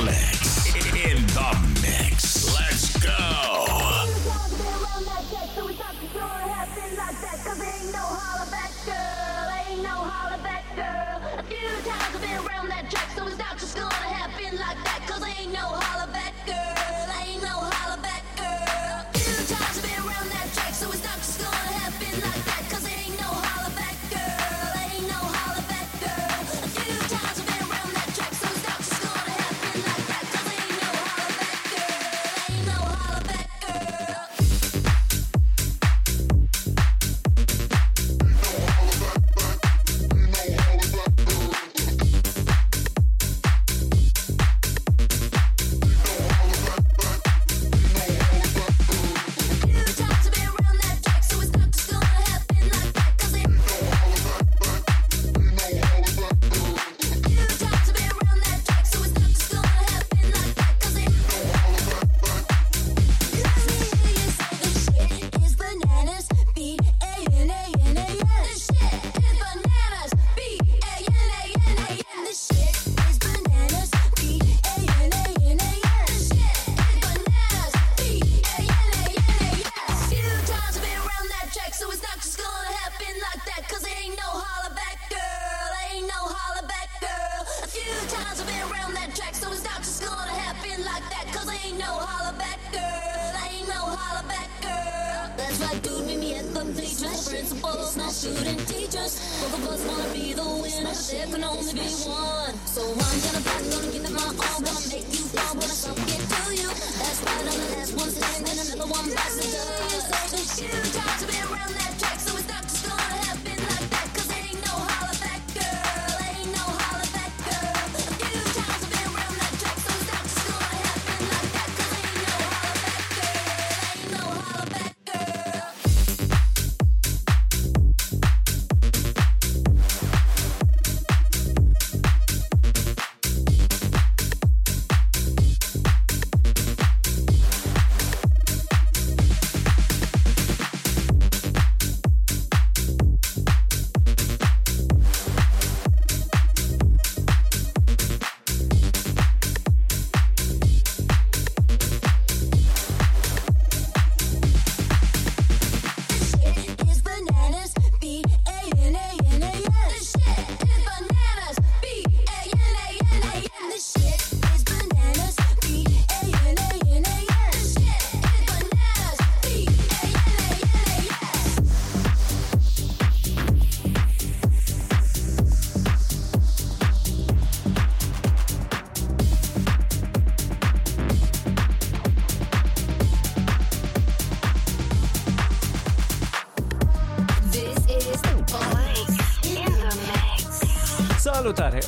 Mole.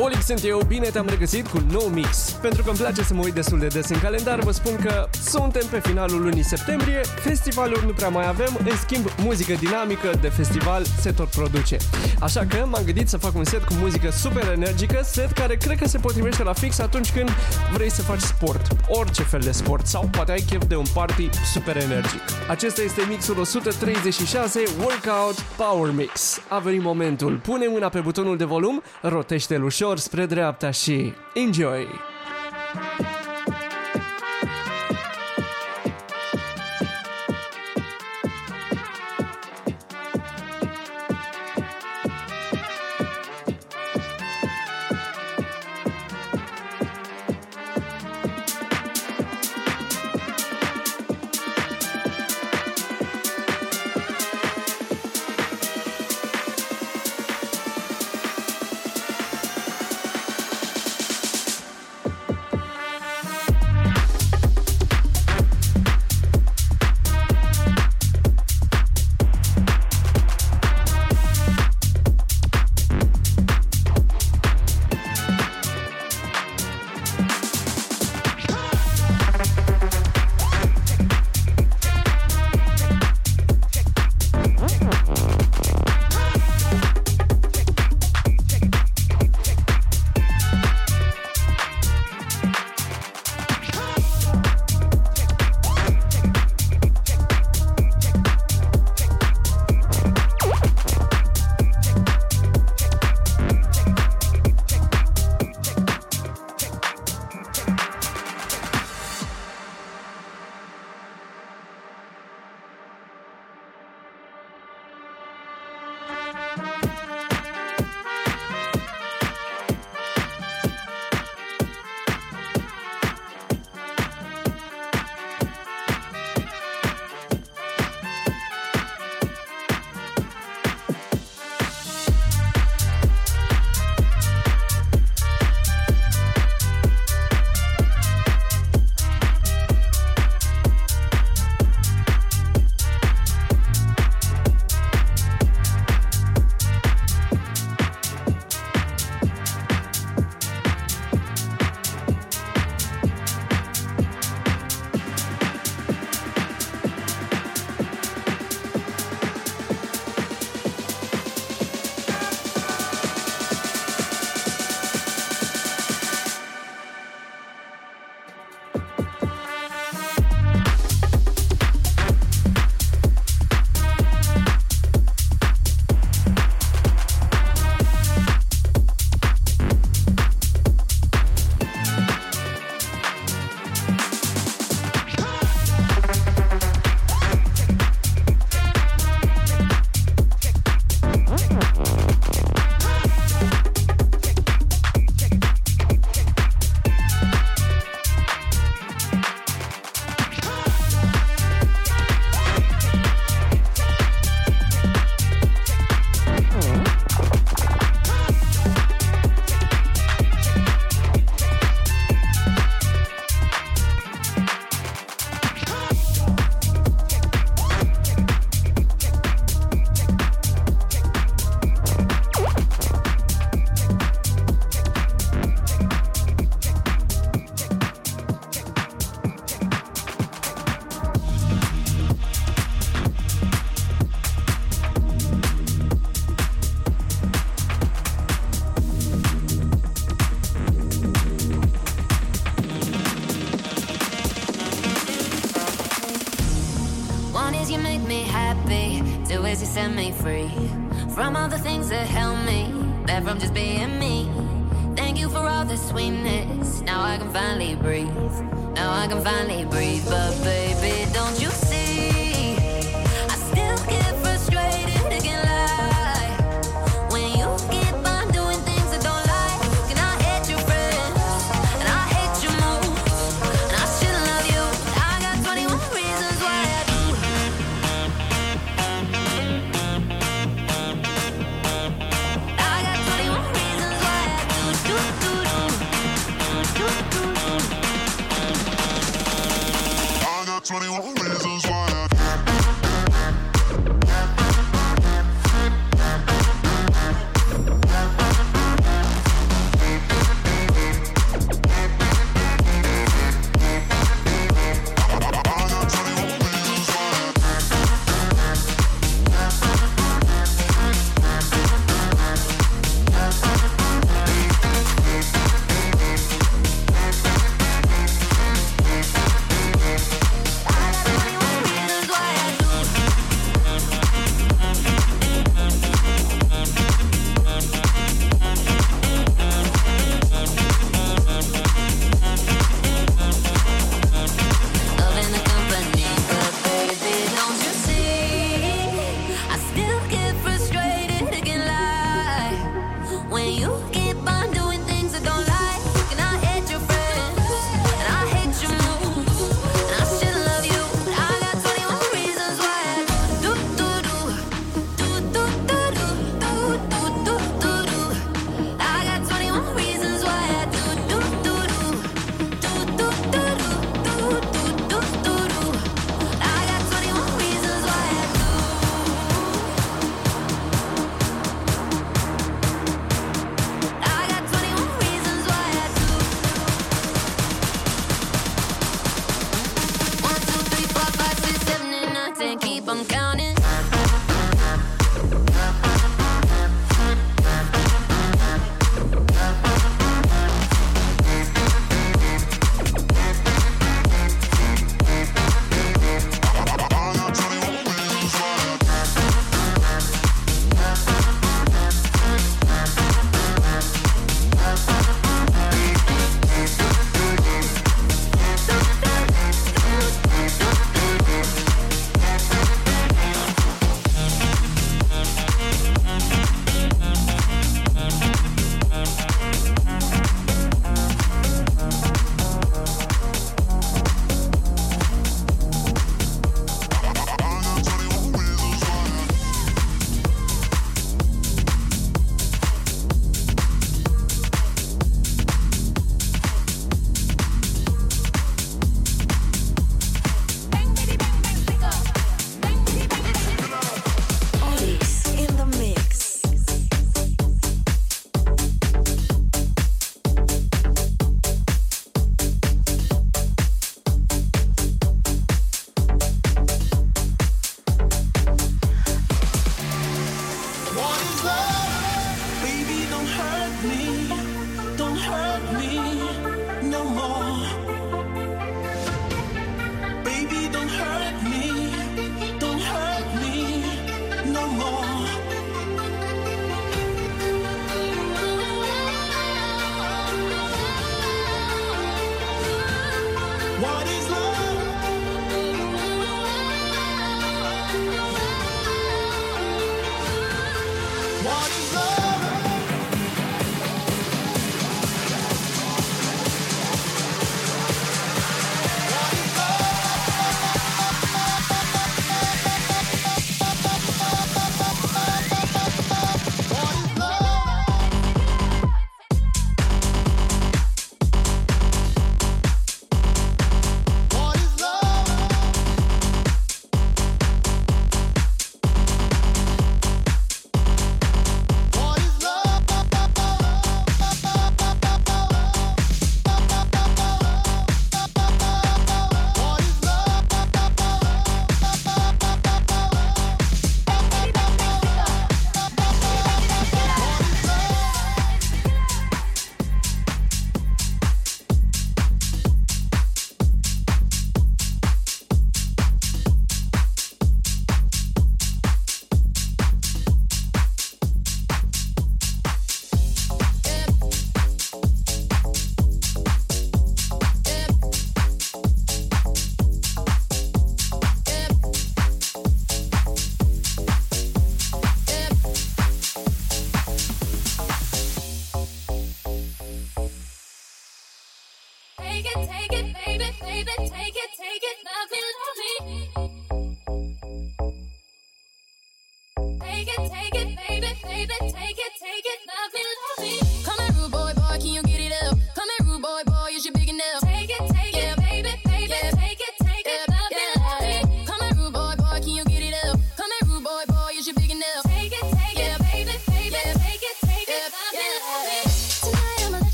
Olic sunt eu, bine te-am regăsit cu nou mix. Pentru că îmi place să mă uit destul de des în calendar, vă spun că suntem pe finalul lunii septembrie, festivaluri nu prea mai avem, în schimb muzică dinamică de festival se tot produce. Așa că m-am gândit să fac un set cu muzică super energică, set care cred că se potrivește la fix atunci când vrei să faci sport, orice fel de sport sau poate ai chef de un party super energic. Acesta este mixul 136 Workout Power Mix. A venit momentul, pune mâna pe butonul de volum, rotește-l ușor spre dreapta și enjoy!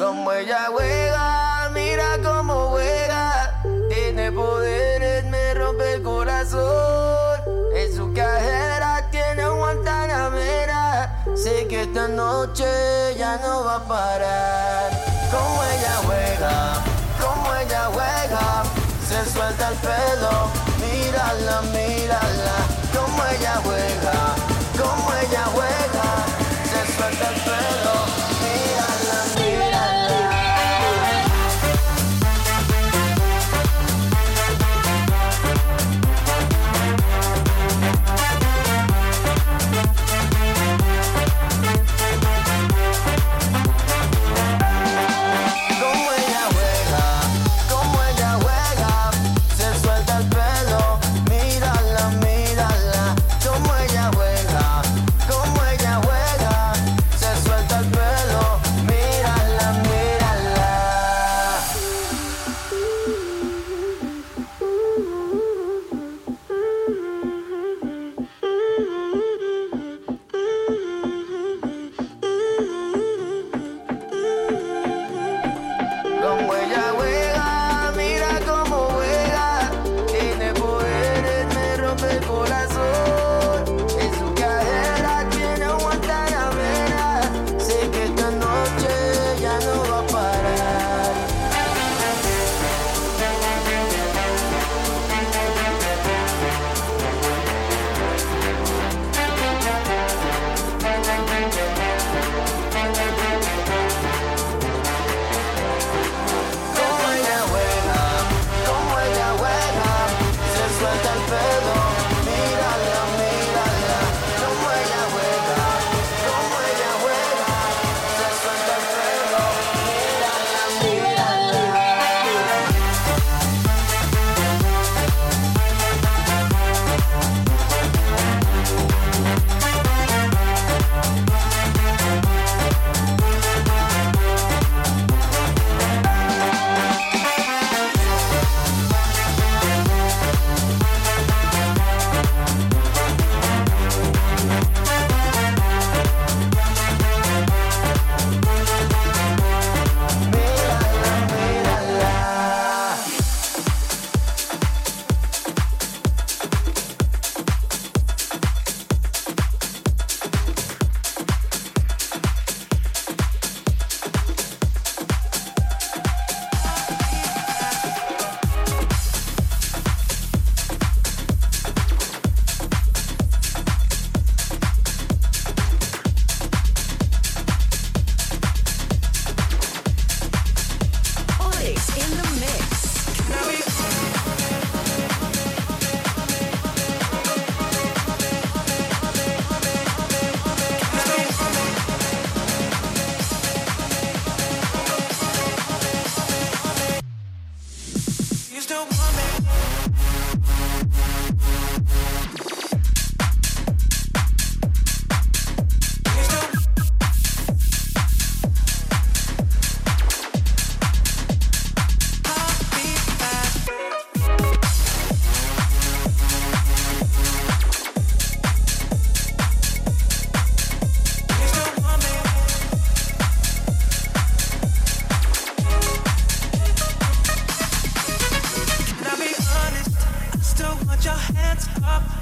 Como ella juega, mira cómo juega. Tiene poderes, me rompe el corazón. En su cajera tiene guantanamera. Sé que esta noche ya no va a parar. Como ella juega, como ella juega. Se suelta el pelo, mírala, mírala. Como ella juega, como ella juega. Se suelta el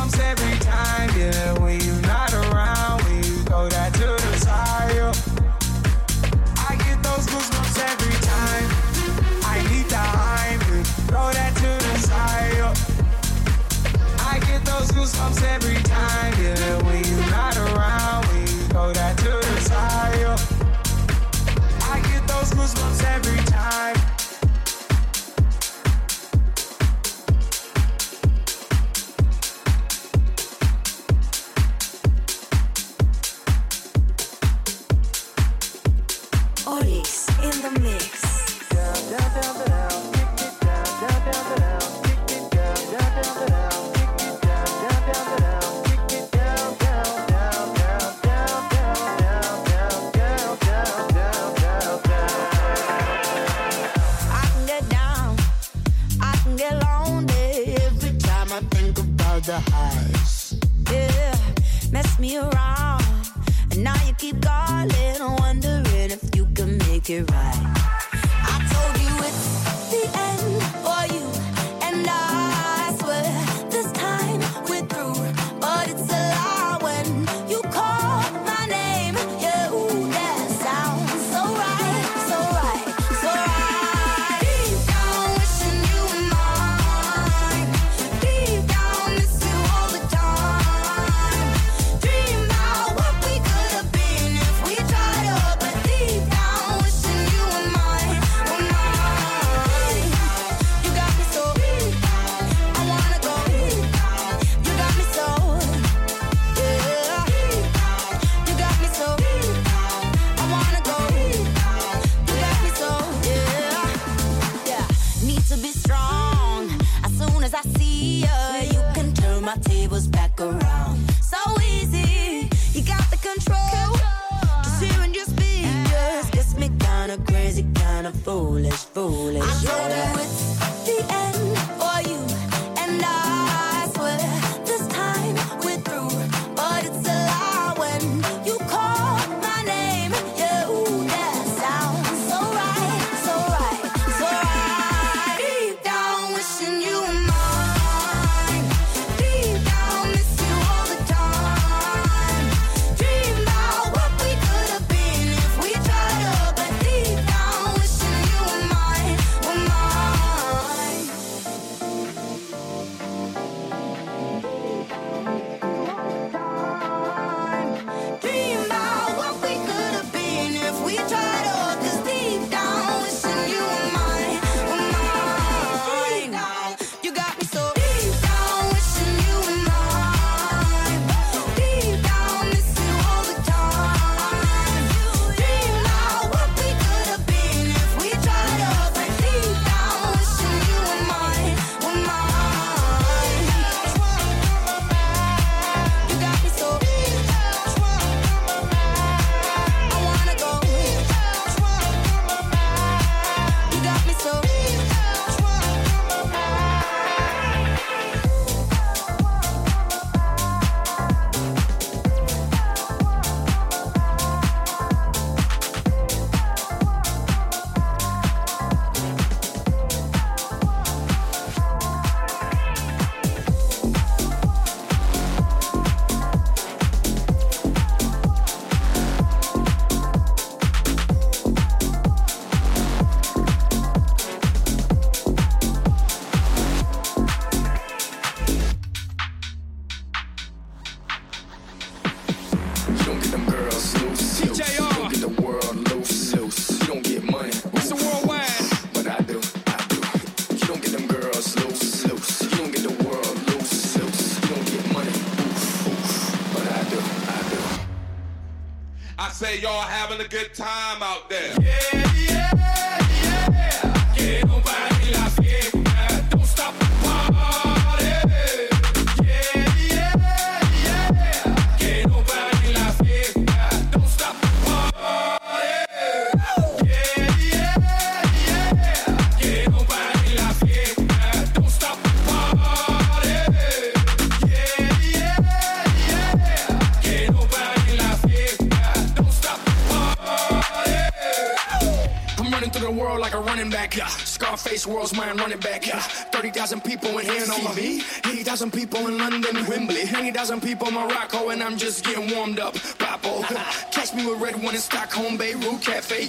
I'm seven.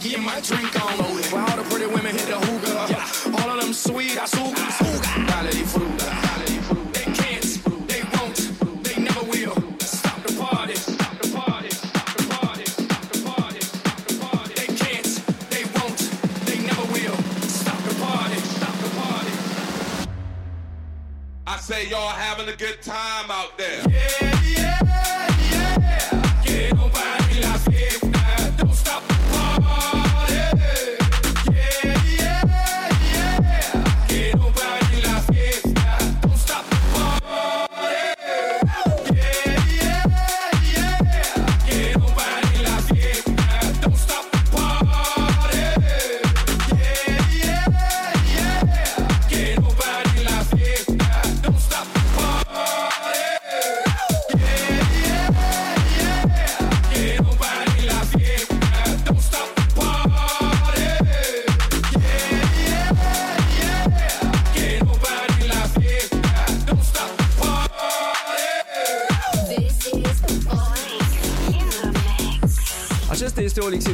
get my drink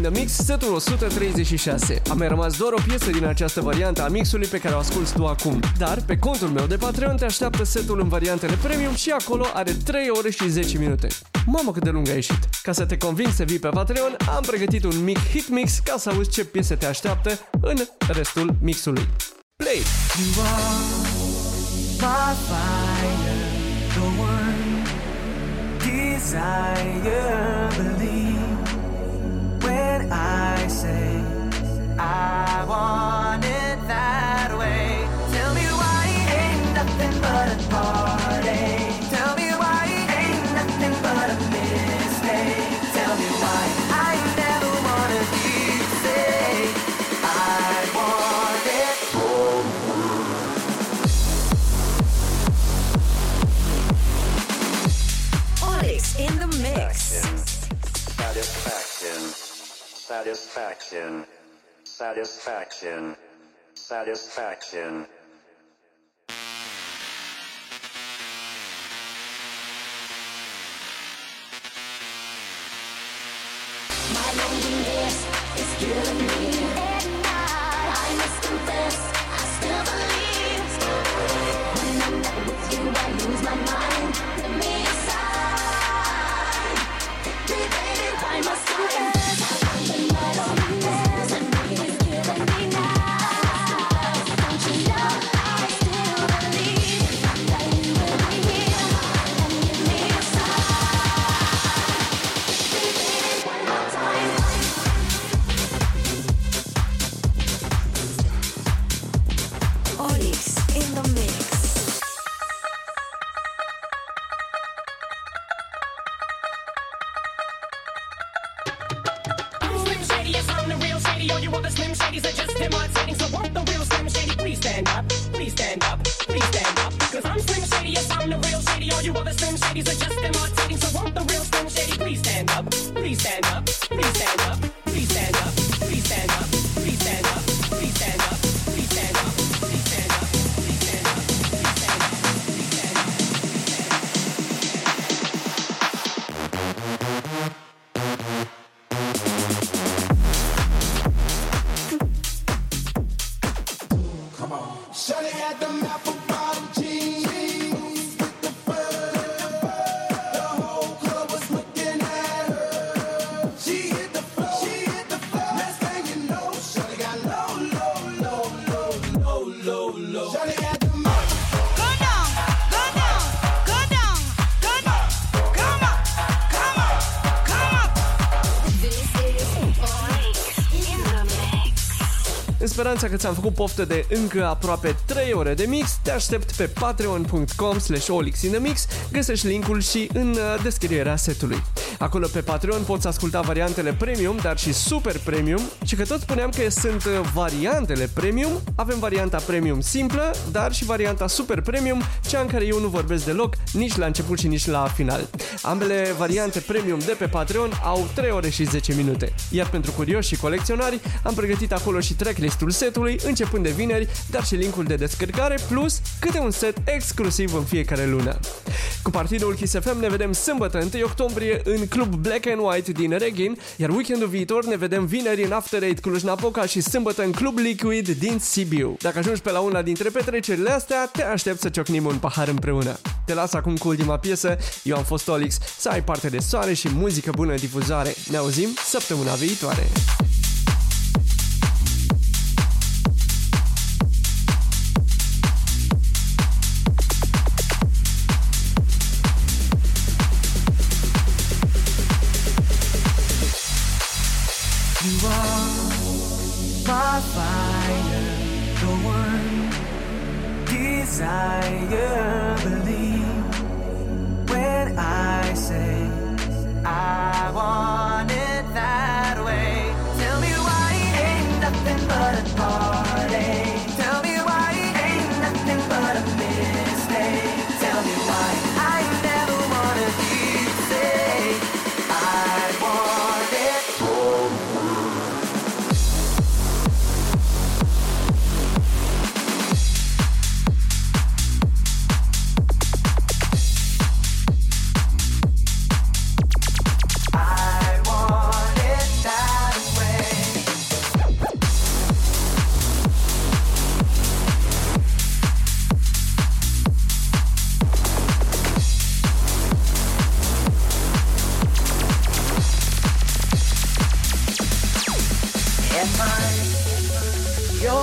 the Mix, setul 136. A mai rămas doar o piesă din această variantă a mixului pe care o asculti tu acum. Dar pe contul meu de Patreon te așteaptă setul în variantele premium și acolo are 3 ore și 10 minute. Mamă cât de lung a ieșit! Ca să te conving să vii pe Patreon, am pregătit un mic hit mix ca să auzi ce piese te așteaptă în restul mixului. Play! You are my fire, the one. I want it that way. Tell me why it ain't nothing but a party. Tell me why it ain't nothing but a mistake. Tell me why I never wanna be safe. I want it. Onyx in the mix. Satisfaction. Satisfaction. Satisfaction. Satisfaction. My loneliness is killing me speranța că ți-am făcut poftă de încă aproape 3 ore de mix, te aștept pe patreon.com slash olixinamix, găsești linkul și în uh, descrierea setului. Acolo pe Patreon poți asculta variantele premium, dar și super premium și că tot spuneam că sunt uh, variantele premium, avem varianta premium simplă, dar și varianta super premium, cea în care eu nu vorbesc deloc, nici la început și nici la final. Ambele variante premium de pe Patreon au 3 ore și 10 minute. Iar pentru curioși și colecționari am pregătit acolo și tracklistul setului, începând de vineri, dar și linkul de descărcare, plus câte un set exclusiv în fiecare lună. Cu partidul Kiss FM ne vedem sâmbătă 1 octombrie în Club Black and White din Reghin, iar weekendul viitor ne vedem vineri în After Eight Cluj-Napoca și sâmbătă în Club Liquid din Sibiu. Dacă ajungi pe la una dintre petrecerile astea, te aștept să ciocnim un pahar împreună. Te las acum cu ultima piesă, eu am fost Olix, să ai parte de soare și muzică bună în difuzare. Ne auzim săptămâna viitoare.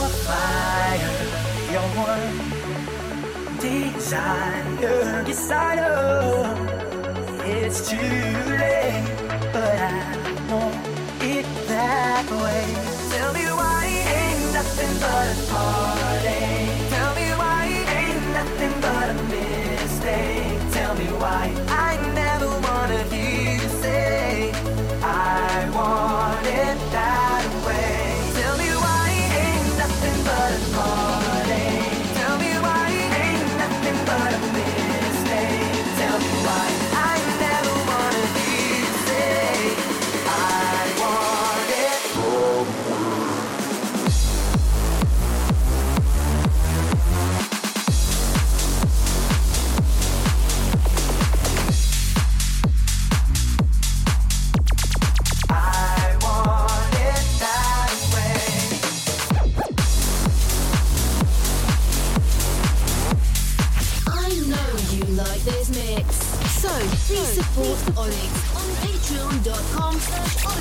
Your fire, your desire? Desire. It's too late, but I want it that way. Tell me why it ain't nothing but a party. Tell me why it ain't nothing but a mistake. Tell me why I never wanna hear you say I want it that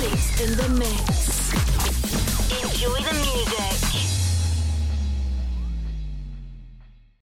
In the mix.